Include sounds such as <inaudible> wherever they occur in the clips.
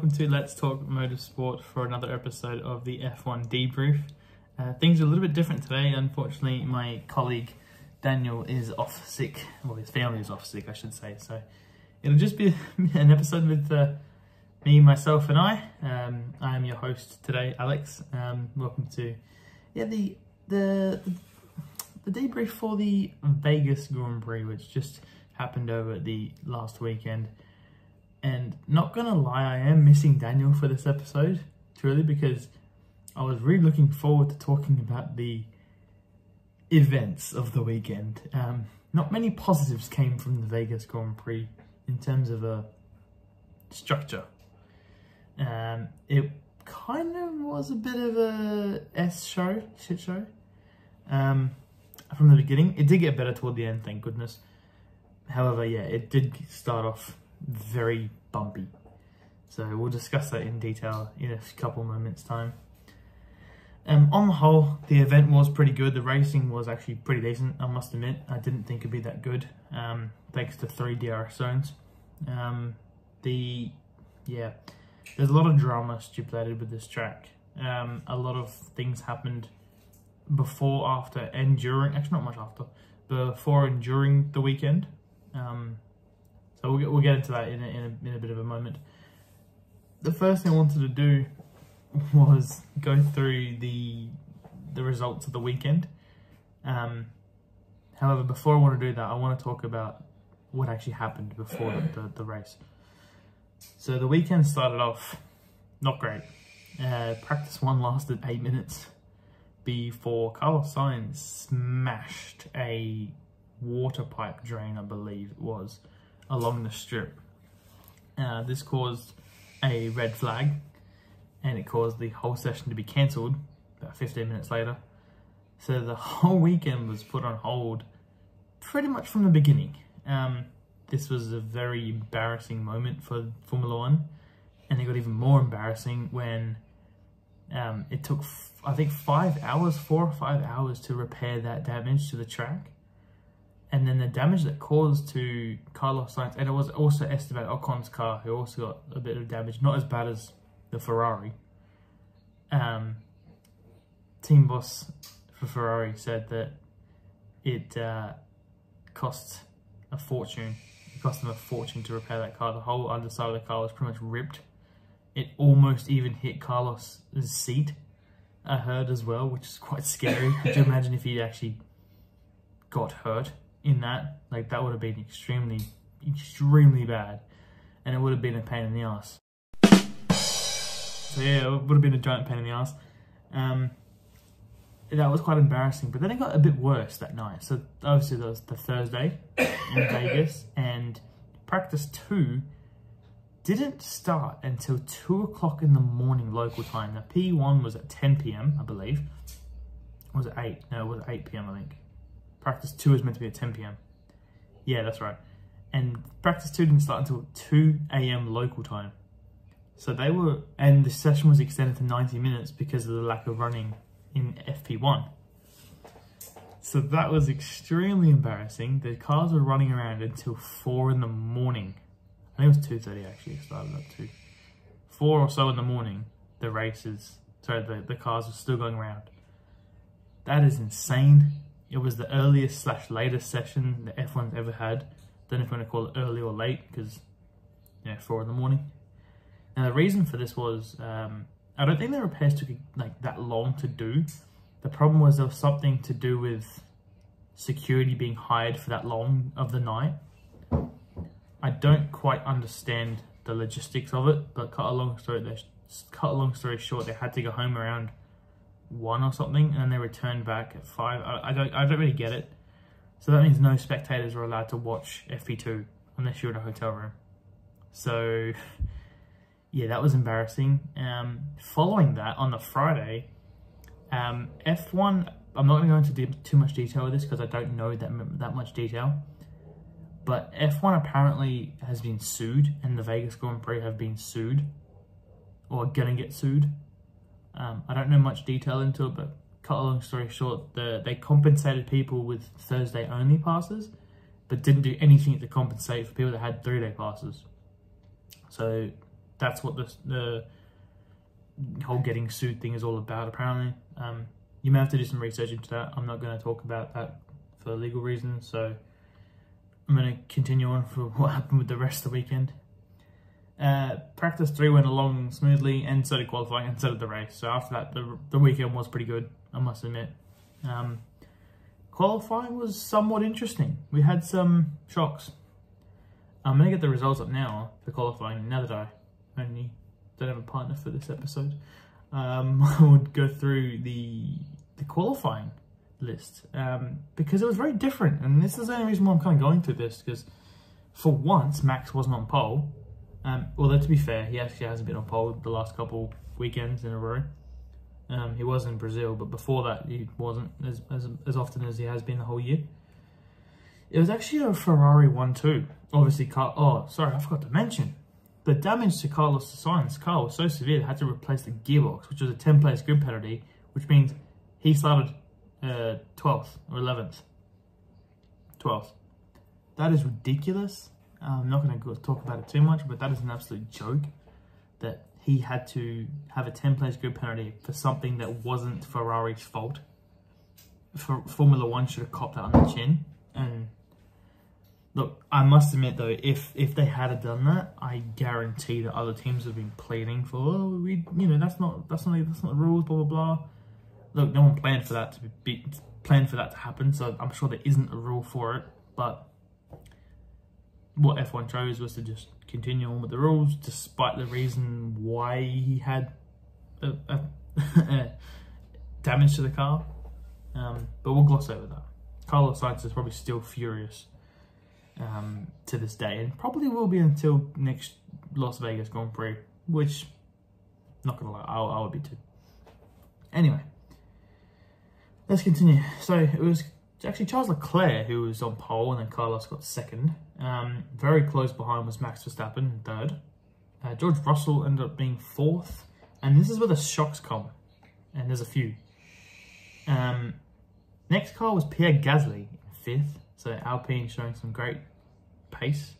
Welcome to Let's Talk Motorsport for another episode of the F1 debrief. Uh, things are a little bit different today. Unfortunately, my colleague Daniel is off sick, well his family is off sick I should say, so it'll just be <laughs> an episode with uh, me, myself and I. Um, I am your host today, Alex. Um, welcome to yeah the the the debrief for the Vegas Grand Prix, which just happened over the last weekend. And not gonna lie, I am missing Daniel for this episode, truly, because I was really looking forward to talking about the events of the weekend. Um, not many positives came from the Vegas Grand Prix in terms of a structure. Um, it kind of was a bit of a S show, shit show. Um, from the beginning, it did get better toward the end, thank goodness. However, yeah, it did start off very bumpy. So we'll discuss that in detail in a couple moments time. Um, on the whole, the event was pretty good. The racing was actually pretty decent, I must admit. I didn't think it'd be that good, um, thanks to three DRS zones. Um, the, yeah, there's a lot of drama stipulated with this track. Um, a lot of things happened before, after, and during, actually not much after, before and during the weekend. Um, so we'll get, we'll get into that in a, in, a, in a bit of a moment. The first thing I wanted to do <laughs> was go through the the results of the weekend. Um, however, before I want to do that, I want to talk about what actually happened before the, the, the race. So the weekend started off not great. Uh, practice one lasted eight minutes before Carlos Sainz smashed a water pipe drain, I believe it was, along the strip. Uh, this caused a red flag and it caused the whole session to be cancelled about 15 minutes later. So the <laughs> whole weekend was put on hold pretty much from the beginning. Um, this was a very embarrassing moment for Formula One, and it got even more embarrassing when um, it took, I think, five hours, four or five hours to repair that damage to the track. And then the damage that caused to Carlos Sainz, and it was also Esteban Ocon's car, who also got a bit of damage, not as bad as the Ferrari. Um, team boss for Ferrari said that it uh, cost a fortune. It cost them a fortune to repair that car. The whole underside of the car was pretty much ripped. It almost even hit Carlos's seat, I heard as well, which is quite scary. Could you imagine if he'd actually got hurt in that? Like, that would have been extremely, extremely bad. And it would have been a pain in the ass. So yeah, it would have been a giant pain in the ass. Um, that was quite embarrassing. But then it got a bit worse that night. So obviously that was the Thursday in <coughs> Vegas, and practice two didn't start until two o'clock in the morning local time. Now P1 was at 10 p.m. I believe. was it eight? No, it was 8 p.m. I think. Practice two was meant to be at 10 p.m. Yeah, that's right. And practice two didn't start until 2 a.m. local time. So they were, and the session was extended to 90 minutes because of the lack of running in FP1. So that was extremely embarrassing. The cars were running around until 4 in the morning. I think it was 2.30 actually, it started at 2. 4 or so in the morning, the races, sorry, the, the cars were still going around. That is insane. It was the earliest slash latest session the F1's ever had. Don't know if you want to call it early or late, because, yeah, 4 in the morning. And the reason for this was, um, I don't think the repairs took like that long to do. The problem was there was something to do with security being hired for that long of the night. I don't quite understand the logistics of it, but cut a long story, cut a long story short, they had to go home around one or something, and then they returned back at five. I, I don't, I don't really get it. So that means no spectators are allowed to watch FP2 unless you're in a hotel room. So <laughs> yeah, that was embarrassing. Um, following that, on the Friday, um, F1, I'm not going to go into too much detail with this because I don't know that, that much detail. But F1 apparently has been sued and the Vegas Grand Prix have been sued or gonna get sued. Um, I don't know much detail into it, but cut a long story short, the, they compensated people with Thursday only passes, but didn't do anything to compensate for people that had three day passes. So that's what the the whole getting sued thing is all about. Apparently, um, you may have to do some research into that. I'm not going to talk about that for legal reasons, so I'm going to continue on for <laughs> what happened with the rest of the weekend. Uh, practice three went along smoothly, and so did qualifying, and so did the race. So after that, the the weekend was pretty good, I must admit. Um, qualifying was somewhat interesting. We had some shocks. I'm gonna get the results up now for qualifying. Now that I only don't have a partner for this episode, um, <laughs> I would go through the the qualifying list um, because it was very different, and this is the only reason why I'm kind of going through this because for once Max wasn't on pole. Um, although to be fair, he actually hasn't been on pole the last couple weekends in a row. Um, he was in Brazil, but before that he wasn't as, as as often as he has been the whole year. It was actually a Ferrari one too. Obviously, Car oh sorry, I forgot to mention the damage to Carlos Sainz's car was so severe they had to replace the gearbox, which was a 10 place grid penalty, which means he started uh, 12th or 11th. 12th. That is ridiculous. Um, I'm not going to talk about it too much, but that is an absolute joke that he had to have a 10 place grid penalty for something that wasn't Ferrari's fault. For Formula One should have copped that on the chin. And look, I must admit though, if if they had done that, I guarantee that other teams have been pleading for, oh, we, you know, that's not that's not that's not the rules, blah blah blah. Look, no one planned for that to be planned for that to happen, so I'm sure there isn't a rule for it. But what F1 chose was to just continue on with the rules, despite the reason why he had a, <laughs> a, damage to the car. Um, but we'll gloss over that. Carlos Sainz is probably still furious um, to this day, and probably will be until next Las Vegas Grand Prix, which, not gonna lie, I, I would be too. Anyway, let's continue. So it was actually Charles Leclerc who was on pole, and then Carlos got second. Um, very close behind was Max Verstappen, third. Uh, George Russell ended up being fourth, and this is where the shocks come, and there's a few. Um, next car was Pierre Gasly, fifth. So Alpine showing some great pace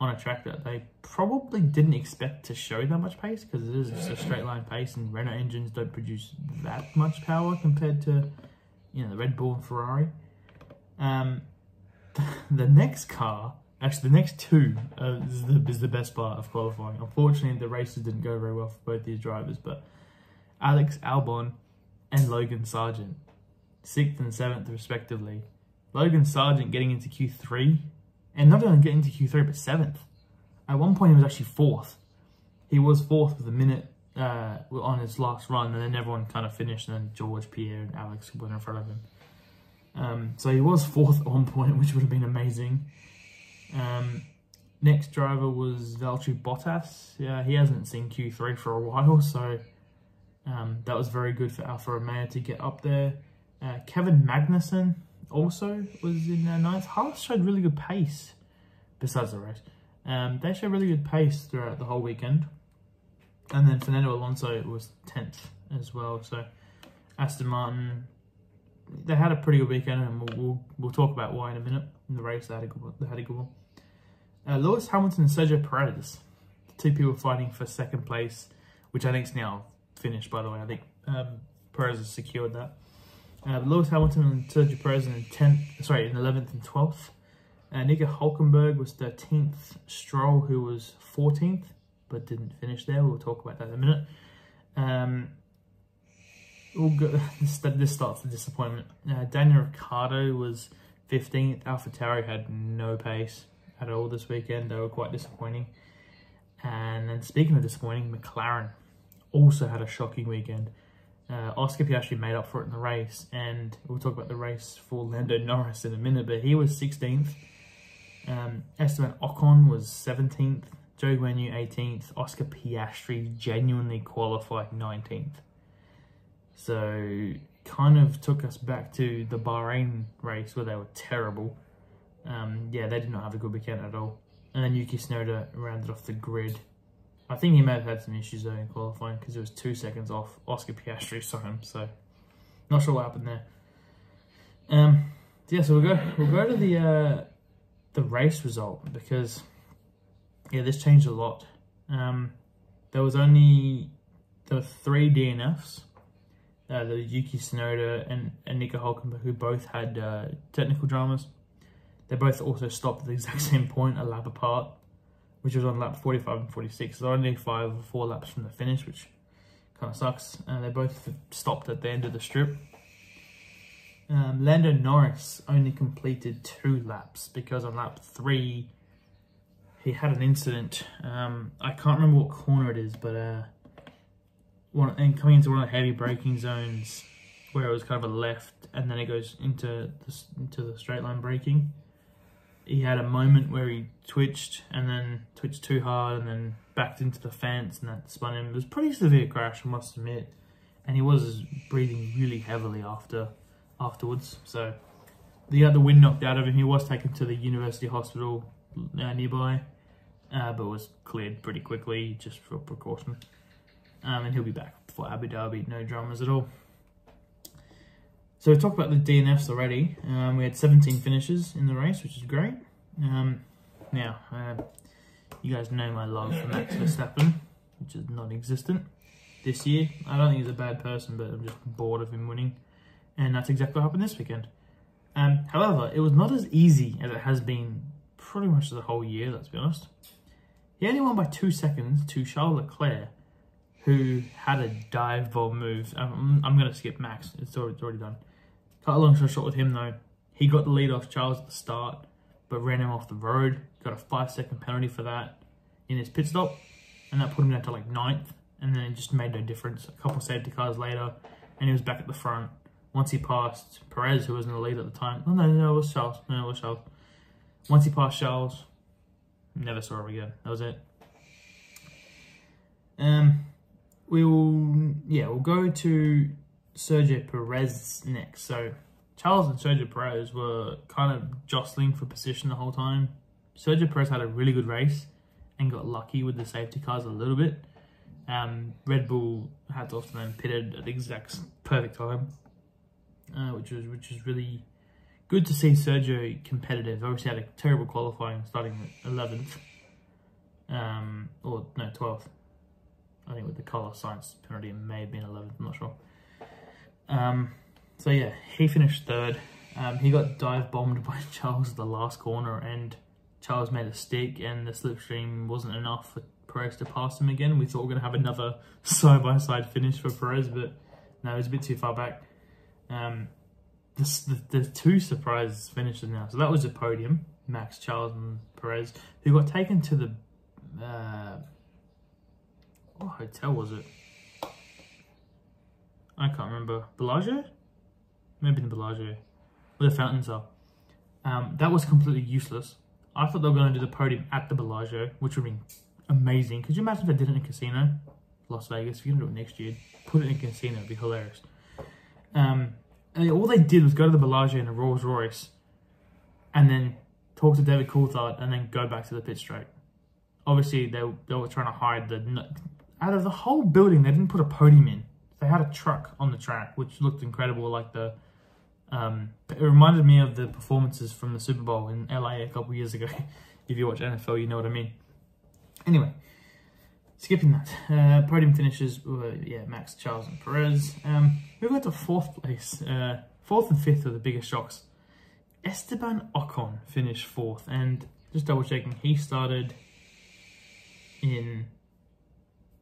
on a track that they probably didn't expect to show that much pace because it is just a straight line pace and Renault engines don't produce that much power compared to you know the Red Bull and Ferrari. Um, <laughs> the next car, actually the next two, uh, is, the, is the best part of qualifying. Unfortunately, the races didn't go very well for both these drivers, but Alex Albon and Logan Sargeant, sixth and seventh respectively. Logan Sargeant getting into Q3 and not only getting into Q3, but seventh. At one point, he was actually fourth. He was fourth with a minute uh, on his last run, and then everyone kind of finished, and then George, Pierre, and Alex went in front of him. Um, so he was fourth on point, <laughs> which would have been amazing. Um, next driver was Valtteri Bottas. Yeah, he hasn't seen Q3 for a while, <laughs> so um, that was very good for Alfa Romeo to get up there. Uh, Kevin Magnussen also was in uh, ninth. Haas showed really good pace, besides the race. Um, they showed really good pace throughout the whole weekend. And then Fernando Alonso was 10th as well. So Aston Martin, they had a pretty good weekend, and we'll, we'll, we'll talk about why in a minute. In the race, they had a good one. They had a good one. Uh, Lewis Hamilton and Sergio Perez, two people fighting for second place, which I think is now finished, by the way. I think um, Perez has secured that. Uh, Lewis Hamilton and Sergio Perez in 10th, sorry, in 11th and 12th. Uh, Nico Hulkenberg was 13th. Stroll, who was 14th, but didn't finish there. We'll talk about that in a minute. Um, all good. <laughs> This, this starts the disappointment. Uh, Daniel Ricciardo was 15th. AlphaTauri had no pace at all this weekend. They were quite disappointing. And then speaking of disappointing, McLaren also had a shocking weekend. Uh, Oscar Piastri made up for it in the race, and we'll talk about the race for Lando Norris in a minute, but he was 16th. Um, Esteban Ocon was 17th, Zhou Guanyu 18th, Oscar Piastri genuinely qualified 19th. So, kind of took us back to the Bahrain race where they were terrible. Um, yeah, they did not have a good weekend at all. And then Yuki Tsunoda rounded off the grid I think he may have had some issues though in qualifying because it was two seconds off Oscar Piastri <laughs> saw him, so not sure what happened there. Um, yeah, so we'll go we'll go to the uh, the race result because yeah, this changed a lot. Um, there was only there were three DNFs. Uh, was Yuki Tsunoda and, and Nico Hulkenberg, who both had uh, technical dramas. They both also stopped at the exact <laughs> same point, a lap apart, which was on lap 45 and 46. So only five or four laps from the finish, which kind of sucks. And they both stopped at the end of the strip. Um, Lando Norris only completed two laps because on lap three, he had an incident. Um, I can't remember what corner it is, but uh, one and coming into one of the heavy braking zones where it was kind of a left, and then it goes into the, into the straight line braking. He had a moment where he twitched and then twitched too hard and then backed into the fence and that spun him. It was pretty severe crash, I must admit, and he was breathing really heavily after afterwards. So the other wind knocked out of him. He was taken to the university hospital uh, nearby, uh, but was cleared pretty quickly just for precaution. Um, and he'll be back for Abu Dhabi, no dramas at all. So we talked about the DNFs already. Um, we had 17 finishes in the race, which is great. Um, now, uh, you guys know my love for Max Verstappen, which is non-existent this year. I don't think he's a bad person, but I'm just bored of him winning. And that's exactly what happened this weekend. Um, however, it was not as easy as it has been pretty much the whole year, let's be honest. He only won by two seconds to Charles Leclerc, who had a dive bomb move. I'm, I'm going to skip Max, it's already, it's already done. Cut a long story short with him though. He got the lead off Charles at the start, but ran him off the road. Got a five second penalty for that in his pit stop, and that put him down to like ninth. And then it just made no difference. A couple safety cars later, and he was back at the front. Once he passed Perez, who was in the lead at the time. Oh, no, no, it was Charles. No, it was Charles. Once he passed Charles, never saw him again. That was it. Um, we will, yeah, we'll go to Sergio Perez next. So Charles and Sergio Perez were kind of jostling for position the whole time. Sergio Perez had a really good race and got lucky with the safety cars a little bit. Um, Red Bull had off to them pitted at the exact perfect time, uh, which was which was really good to see Sergio competitive. Obviously had a terrible qualifying, starting at 11th, um, or no 12th. I think with the Carlos Sainz penalty, it may have been 11th. I'm not sure. Um, so yeah, he finished third. Um, he got dive bombed <laughs> by Charles at the last corner, and Charles made a stick, and the slipstream wasn't enough for Perez to pass him again. We thought we were going to have another <laughs> side-by-side -side finish for Perez, but no, it was a bit too far back. Um, the, the, two surprise finishes now. So that was the podium, Max, Charles and Perez, who got taken to the... Uh, what hotel was it? I can't remember. Bellagio? Maybe the Bellagio. Where the fountains are. Um, that was completely useless. I thought they were going to do the podium at the Bellagio, which would be amazing. Could you imagine if they did it in a casino? Las Vegas, if you're going to do it next year, put it in a casino, it'd be hilarious. Um, and all they did was go to the Bellagio in a Rolls Royce and then talk to David Coulthard and then go back to the pit straight. Obviously, they, they were trying to hide the... Out of the whole building, they didn't put a podium in. They had a truck on the track, which looked incredible, like the... Um, it reminded me of the performances from the Super Bowl in LA a couple years ago. <laughs> if you watch NFL, you know what I mean. Anyway, skipping that. Uh, podium finishes were, yeah, Max, Charles and Perez. Um, we got to fourth place. Uh, fourth and fifth are the biggest shocks. Esteban Ocon finished fourth. And just double checking, he started in...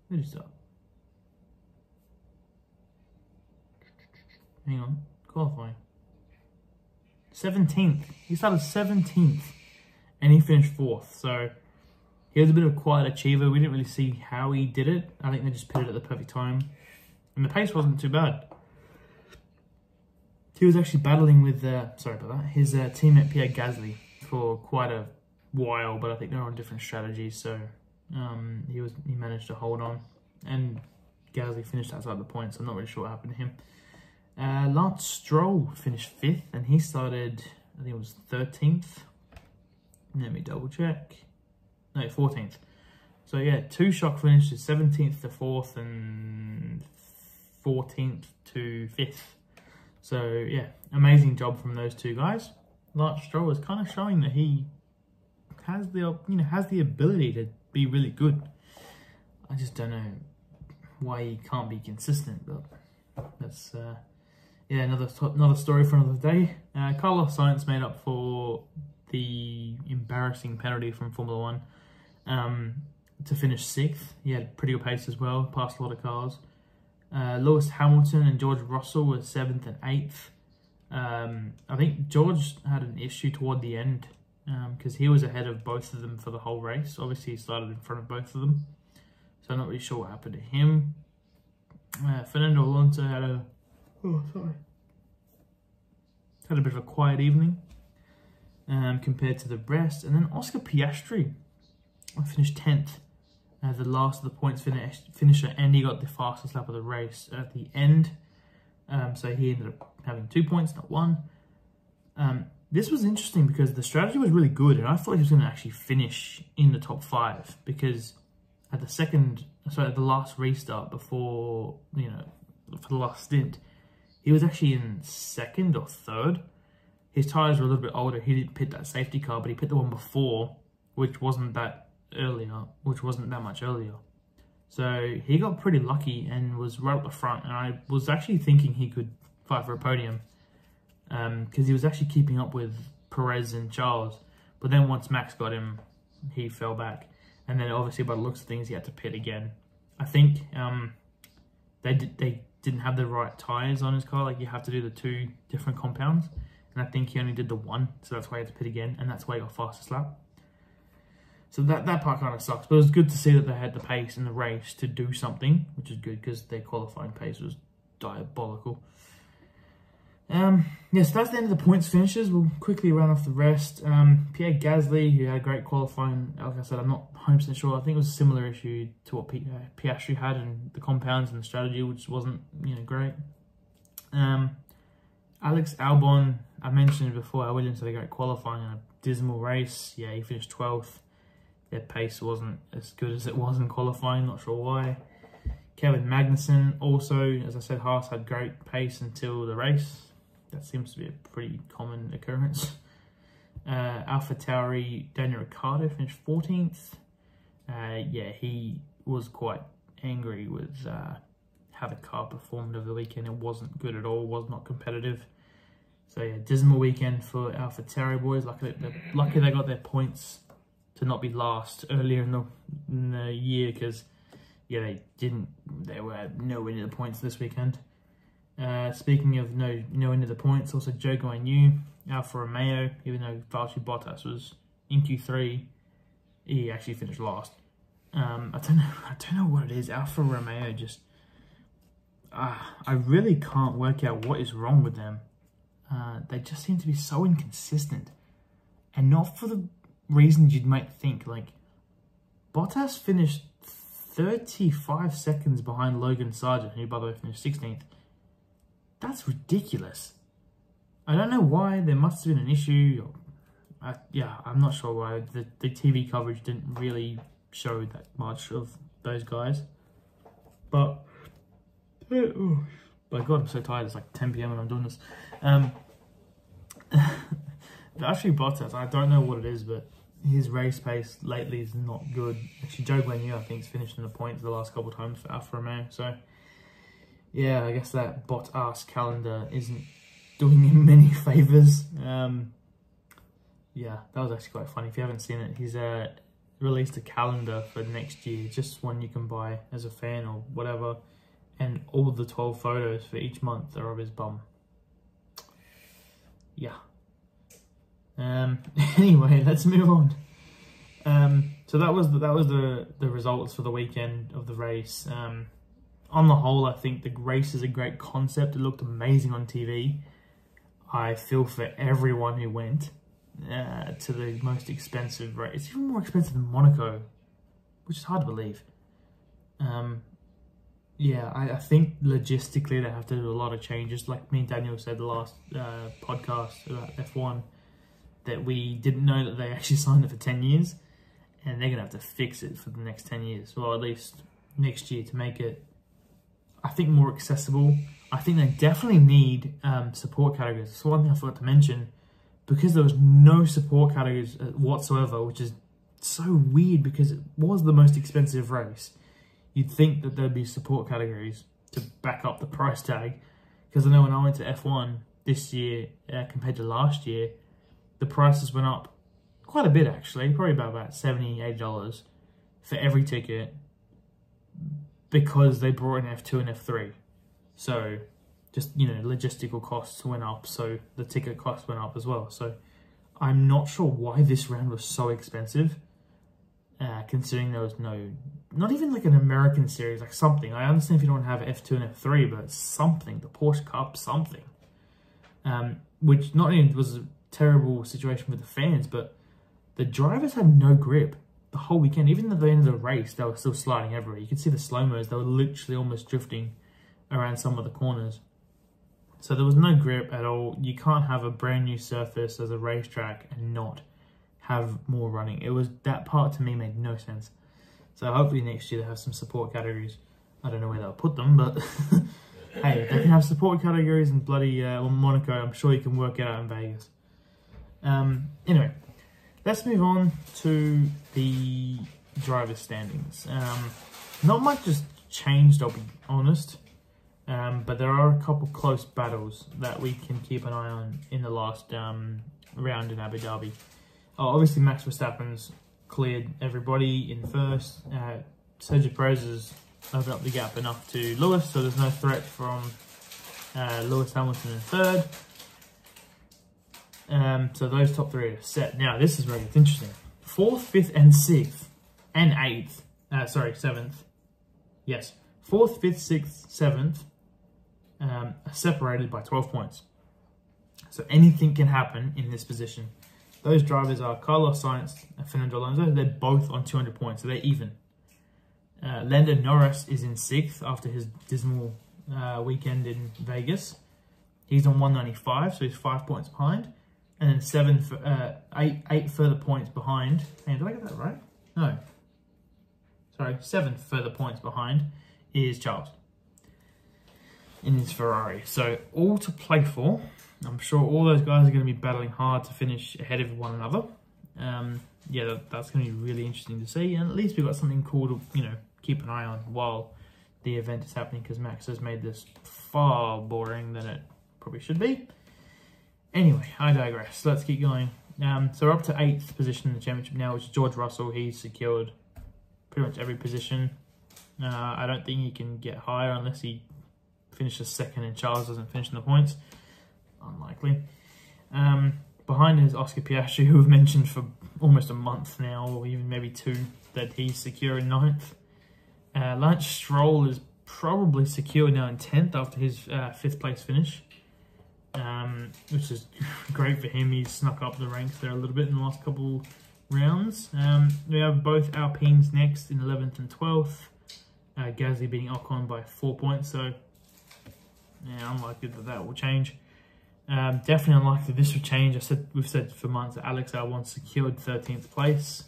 Where he start? Hang on, qualifying. 17th. He started 17th and he finished fourth. So he was a bit of a quiet achiever. We didn't really see how he did it. I think they just it at the perfect time. And the pace wasn't too bad. He was actually battling with, uh, sorry about that, his uh, teammate Pierre Gasly for quite a while, but I think they're on different strategies, so um, he was he managed to hold on. And Gasly finished outside the points, so I'm not really sure what happened to him. Uh, Lance Stroll finished fifth, and he started, I think it was 13th. Let me double check. No, 14th. So yeah, two shock finishes, 17th to 4th and 14th to 5th. So yeah, amazing job from those two guys. Lance Stroll is kind of showing that he has the you know has the ability to be really good. I just don't know why he can't be consistent, but that's uh, yeah another another story for another day. Uh, Carlos Sainz made up for the embarrassing penalty from Formula One um, to finish sixth. He had pretty good pace as well, passed a lot of cars. Uh, Lewis Hamilton and George Russell were seventh and eighth. Um, I think George had an issue toward the end because um, he was ahead of both of them for the whole race. Obviously, he started in front of both of them. So I'm not really sure what happened to him. Uh, Fernando Alonso had a oh sorry had a bit of a quiet evening um, compared to the rest, and then Oscar Piastri finished tenth, uh, the last of the points finish, finisher, and he got the fastest lap of the race at the end. Um, so he ended up having two points, not one. Um, this was interesting because the strategy was really good, and I thought he was going to actually finish in the top five because at the second, sorry, at the last restart before you know for the last stint, he was actually in second or third. His tires were a little bit older. He didn't pit that safety car, but he pit the one before, which wasn't that earlier, uh, which wasn't that much earlier. So he got pretty lucky and was right up the front. And I was actually thinking he could fight for a podium because um, he was actually keeping up with Perez and Charles. But then once Max got him, he fell back. And then obviously by the looks of things, he had to pit again. I think um, they did, they didn't have the right tires on his car. Like you have to do the two different compounds. And I think he only did the one, so that's why he had to pit again. And that's why he got fastest lap. So that, that part kind of sucks. But it was good to see that they had the pace in the race to do something, which is good because their qualifying pace was diabolical. Um, yes, that's the end of the points finishes. We'll quickly run off the rest. Um, Pierre Gasly, who had great qualifying, like I said, I'm not 100% sure. I think it was a similar issue to what P uh, Piastri had and the compounds and the strategy, which wasn't, you know, great. Um, Alex Albon, I mentioned before, I Williams had a great qualifying and a dismal race. Yeah, he finished 12th. Their pace wasn't as good as it was in qualifying, not sure why. Kevin Magnussen also, as I said, Haas had great pace until the race that seems to be a pretty common occurrence. Uh, Alpha Tauri, Daniel Ricciardo finished 14th. Uh, yeah, he was quite angry with uh, how the car performed over the weekend. It wasn't good at all, was not competitive. So yeah, dismal weekend for Alpha Tauri boys. Luckily, lucky they got their points to not be last earlier in the, in the year because yeah, they didn't. They were nowhere near the points this weekend. Uh, speaking of no no end of the points, also Zhou Guanyu, Alfa Romeo, even though Valtteri Bottas was in Q3, he actually finished last. Um, I don't know. I don't know what it is. Alfa Romeo just. Uh, I really can't work out what is wrong with them. Uh, they just seem to be so inconsistent, and not for the reasons you might think. Like Bottas finished 35 seconds behind Logan Sargeant, who by the way finished 16th that's ridiculous. I don't know why. There must have been an issue. I, yeah, I'm not sure why. The, the TV coverage didn't really show that much of those guys. But, oh, my God, I'm so tired. It's like 10 p.m. and I'm doing this. Um, <laughs> actually, Bottas, I don't know what it is, but his race pace lately is not good. Actually, Zhou Guanyu, I think, has finished in the points the last couple of times for Alfa Romeo. So, yeah, I guess that Bottas calendar isn't doing him many <laughs> favours. Um, yeah, that was actually quite funny. If you haven't seen it, he's uh, released a calendar for next year, just one you can buy as a fan or whatever. And all the 12 photos for each month are of his bum. Yeah. Um, <laughs> anyway, let's move on. Um, so that was the, that was the the results for the weekend of the race. Um, on the whole, I think the race is a great concept. It looked amazing on TV. I feel for everyone who went uh, to the most expensive race. It's even more expensive than Monaco, which is hard to believe. Um, yeah, I, I, think logistically they have to do a lot of changes. Like me and Daniel said the last uh, podcast about F1, that we didn't know that they actually <laughs> signed it for 10 years, and they're going to have to fix it for the next 10 years, or at least next year to make it I think, more accessible. I think they definitely need um, support categories. So one thing I forgot to mention, because there was no support categories uh, whatsoever, which is so weird because it was the most expensive race. you'd think that there'd be support categories to back up the price tag. Because I know when I went to F1 this year uh, compared to last year, the prices went up quite a bit actually, probably about, about 70 $80 for every ticket because they brought in F2 and F3. So just, you know, logistical costs went up, so the ticket cost went up as well. So I'm not sure why this round was so expensive, uh, considering there was no, not even like an American series, like something. I understand if you don't have F2 and F3, but something, the Porsche Cup, something. Um, which not only was a terrible situation for the fans, but the drivers had no grip the whole weekend. Even at the end of the race, they were still sliding everywhere. You could see the slow-mos, they were literally almost drifting around some of the corners. So there was no grip at all. You can't have a brand new surface as a racetrack and not have more running. It was that part to me made no sense. So hopefully next year they have some support categories. I don't know where they'll put them, but <laughs> hey, they can have support categories in bloody uh, Monaco. I'm sure you can work it out in Vegas. Um, anyway, let's move on to the driver standings. Um, not much has changed, I'll be honest. Um, but there are a couple close battles that we can keep an eye on in the last um, round in Abu Dhabi. Oh, obviously, Max Verstappen's cleared everybody in first. Uh, Sergio Perez has opened up the gap enough to Lewis, so there's no threat from uh, Lewis Hamilton in third. Um, so those top three are set. Now, this is where it gets interesting. Fourth, fifth, and sixth, and eighth. Uh, sorry, seventh. Yes. Fourth, fifth, sixth, seventh um, are separated by 12 points. So anything can happen in this position. Those drivers are Carlos Sainz and Fernando Alonso. They're both on 200 points, so they're even. Uh, Lando Norris is in sixth after his dismal uh, weekend in Vegas. He's on 195, so he's five points behind. And then seven, uh, eight, eight further points behind. Hey, did I get that right? No. Sorry, seven further points behind is Charles in his Ferrari. So all to play for. I'm sure all those guys are going to be battling hard to finish ahead of one another. Um, yeah, that, that's going to be really interesting to see. And at least we've got something cool to, you know, keep an eye on while the event is happening because Max has made this far boring than it probably should be. Anyway, I digress. Let's keep going. Um, so we're up to eighth position in the championship now, which is George Russell. He's secured pretty much every position. Uh, I don't think he can get higher unless he finishes second and Charles doesn't finish in the points. Unlikely. Um, behind is Oscar Piastri, <laughs> who we've mentioned for almost a month now, or even maybe two, that he's secure in ninth. Uh, Lance Stroll is probably secure now in 10th after his uh, fifth place finish, um, which is <laughs> great for him. He's snuck up the ranks there a little bit in the last couple rounds. Um, we have both Alpines next in 11th and 12th. Uh, Gasly beating Ocon by four points, so yeah, unlikely that that will change. Um, definitely unlikely this will change. I said we've said for months that Alex Albon secured 13th place.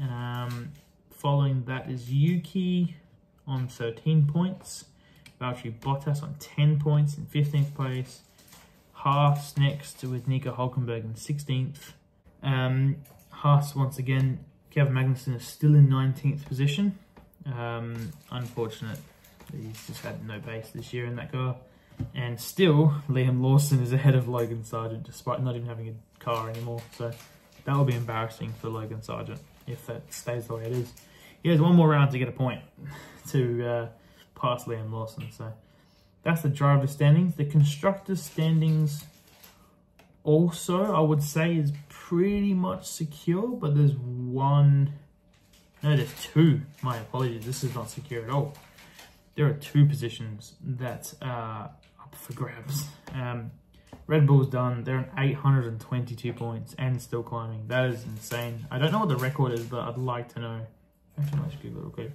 Um, following that is Yuki on 13 points. Valtteri Bottas on 10 points in 15th place. Haas next with Nico Hulkenberg in 16th. Um, Haas once again, Kevin Magnussen is still in 19th position. Um, unfortunate He's just had no pace this year in that car. And still, Liam Lawson is ahead of Logan Sargeant despite not even having a car anymore. So that will be embarrassing for Logan Sargeant if that stays the way it is. He has one more round to get a point <laughs> to uh, pass Liam Lawson. So that's the driver standings. The constructor standings also, I would say, is pretty much secure, but there's one, no, there's two. My apologies, this is not secure at all there are two positions that are up for grabs. Um, Red Bull's done. They're on 822 points and still climbing. That is insane. I don't know what the record is, but I'd like to know. Actually, let's Google real quick.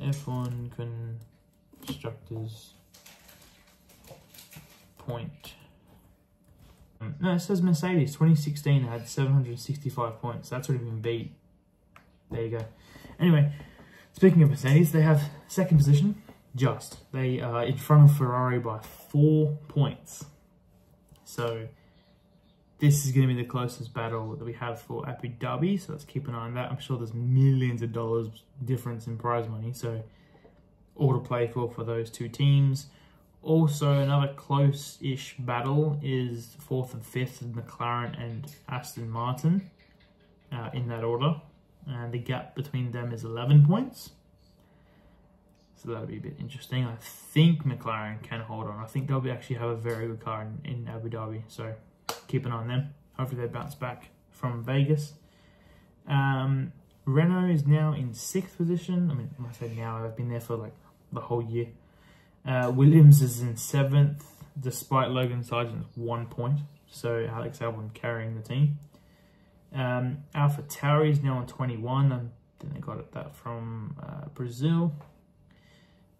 F1 point. Um, no, it says Mercedes 2016 had 765 points. That's already been beat. There you go. Anyway, Speaking of Mercedes, they have second position, just. They are in front of Ferrari by four points. So this is going to be the closest battle that we have for Abu Dhabi, so let's keep an eye on that. I'm sure there's millions of dollars difference in prize money, so all to play for for those two teams. Also, another close-ish battle is fourth and fifth in McLaren and Aston Martin uh, in that order. And the gap between them is 11 points. So that'll be a bit interesting. I think McLaren can hold on. I think they'll be actually have a very good car in, in Abu Dhabi. So keep an eye on them. Hopefully they bounce back from Vegas. Um, Renault is now in sixth position. I mean, I say now, they've been there for like the whole year. Uh, Williams is in seventh, despite Logan Sargeant's one point. So Alex Albon carrying the team. Um, Alpha Tauri is now on 21. I think they got it, that from uh, Brazil.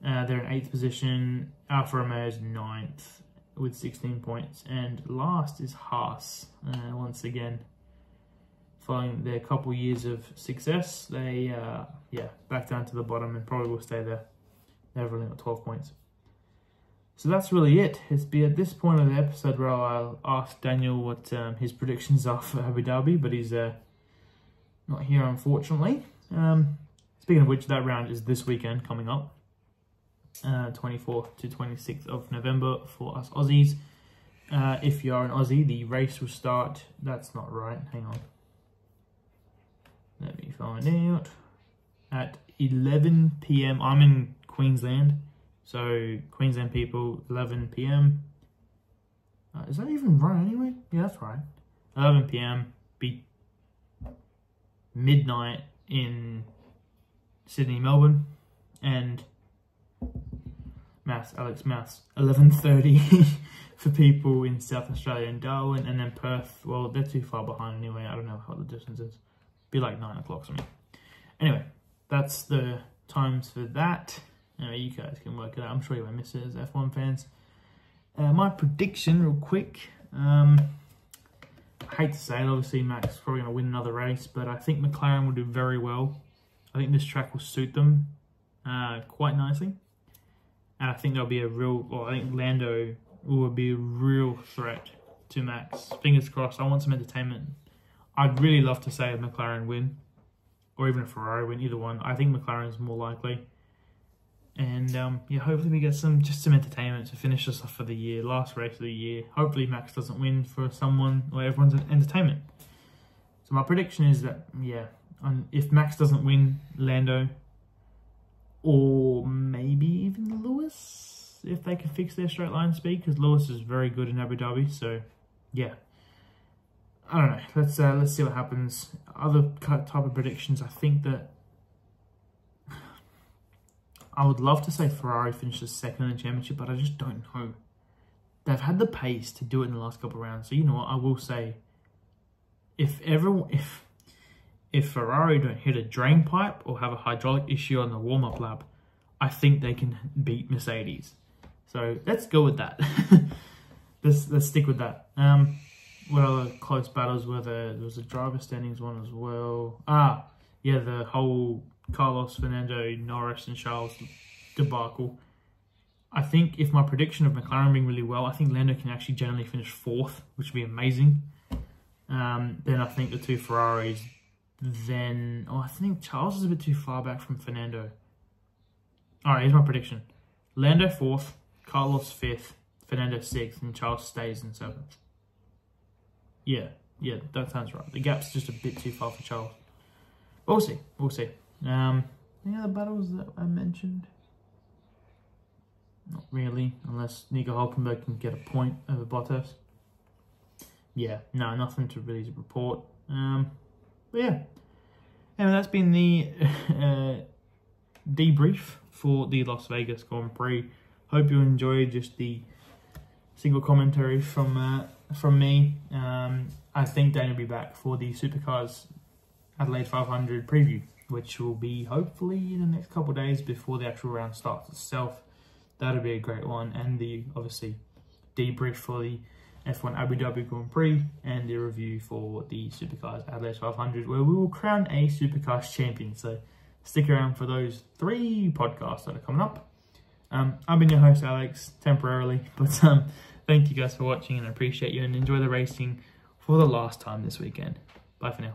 Uh, they're in eighth position. Alfa Romeo is ninth with 16 points. And last is Haas. Uh, once again, following their couple years of success, they, uh, yeah, back down to the bottom and probably will stay there. They've only got 12 points. So that's really it. It's be at this point of the episode where I'll ask Daniel what um, his predictions are for Abu Dhabi, but he's uh, not here unfortunately. Um, speaking of which, that round is this weekend coming up, uh, 24th to 26th of November for us Aussies. Uh, if you are an Aussie, the race will start. That's not right. Hang on. Find out. At 11 p.m. I'm in Queensland. So Queensland people, 11 p.m. Uh, is that even right anyway? Yeah, that's right. 11 p.m. Be midnight in Sydney, Melbourne, and maths, Alex maths, 11.30 <laughs> for people in South Australia and Darwin, and then Perth, well, they're too far behind anyway. I don't know how the distance is. Be like 9 o'clock something. Anyway, that's the times for that. Uh, you guys can work it out. I'm sure you won't miss it as F1 fans. Uh, my prediction, real quick. Um, I hate to say it, obviously Max is probably going to win another race, but I think McLaren will do very well. I think this track will suit them uh, quite nicely. And I think there'll be a real, or I think Lando will be a real threat to Max. Fingers crossed. I want some entertainment. I'd really love to say a McLaren win, or even a Ferrari win, either one. I think McLaren's more likely. And um, yeah, hopefully we get some just some entertainment to finish us off for the year, last race of the year. Hopefully Max doesn't win for someone or everyone's entertainment. So my prediction is that yeah, if Max doesn't win, Lando, or maybe even Lewis, if they can fix their straight line speed, because Lewis is very good in Abu Dhabi. So yeah, I don't know. Let's uh, let's see what happens. Other type of predictions, I think that <sighs> I would love to say Ferrari finishes second in the championship, but I just don't know. They've had the pace to do it in the last couple of rounds. So you know what? I will say, if everyone, if if Ferrari don't hit a drain pipe or have a hydraulic issue on the warm up lap, I think they can beat Mercedes. So let's go with that. <laughs> let's let's stick with that. Um, what other close battles were there? There was a driver standings one as well. Ah, yeah, the whole Carlos, Fernando, Norris, and Charles debacle. I think if my prediction of McLaren being really well, I think Lando can actually generally finish fourth, which would be amazing. Um, then I think the two Ferraris. Then, oh, I think Charles is a bit too far back from Fernando. All right, here's my prediction: Lando fourth, Carlos fifth, Fernando sixth, and Charles stays in seventh. Yeah, yeah, that sounds right. The gap's just a bit too far for Charles. We'll see. We'll see. Um, any other battles that I mentioned? Not really, unless Nico Hulkenberg can get a point over Bottas. Yeah, no, nothing to really report. Um, but yeah, anyway, that's been the <laughs> uh, debrief for the Las Vegas Grand Prix. Hope you enjoyed just the single commentary from uh, from me. Um, I think Daniel will be back for the Supercars Adelaide 500 preview which will be hopefully in the next couple days before the actual round starts itself. That'll be a great one. And the obviously debrief for the F1 Abu Dhabi Grand Prix and the review for the Supercars Adelaide 500 where we will crown a Supercars champion. So stick around for those three podcasts that are coming up. Um, I've been your host Alex temporarily, <laughs> but um, thank you guys for watching and I appreciate you and enjoy the racing for the last time this weekend. Bye for now.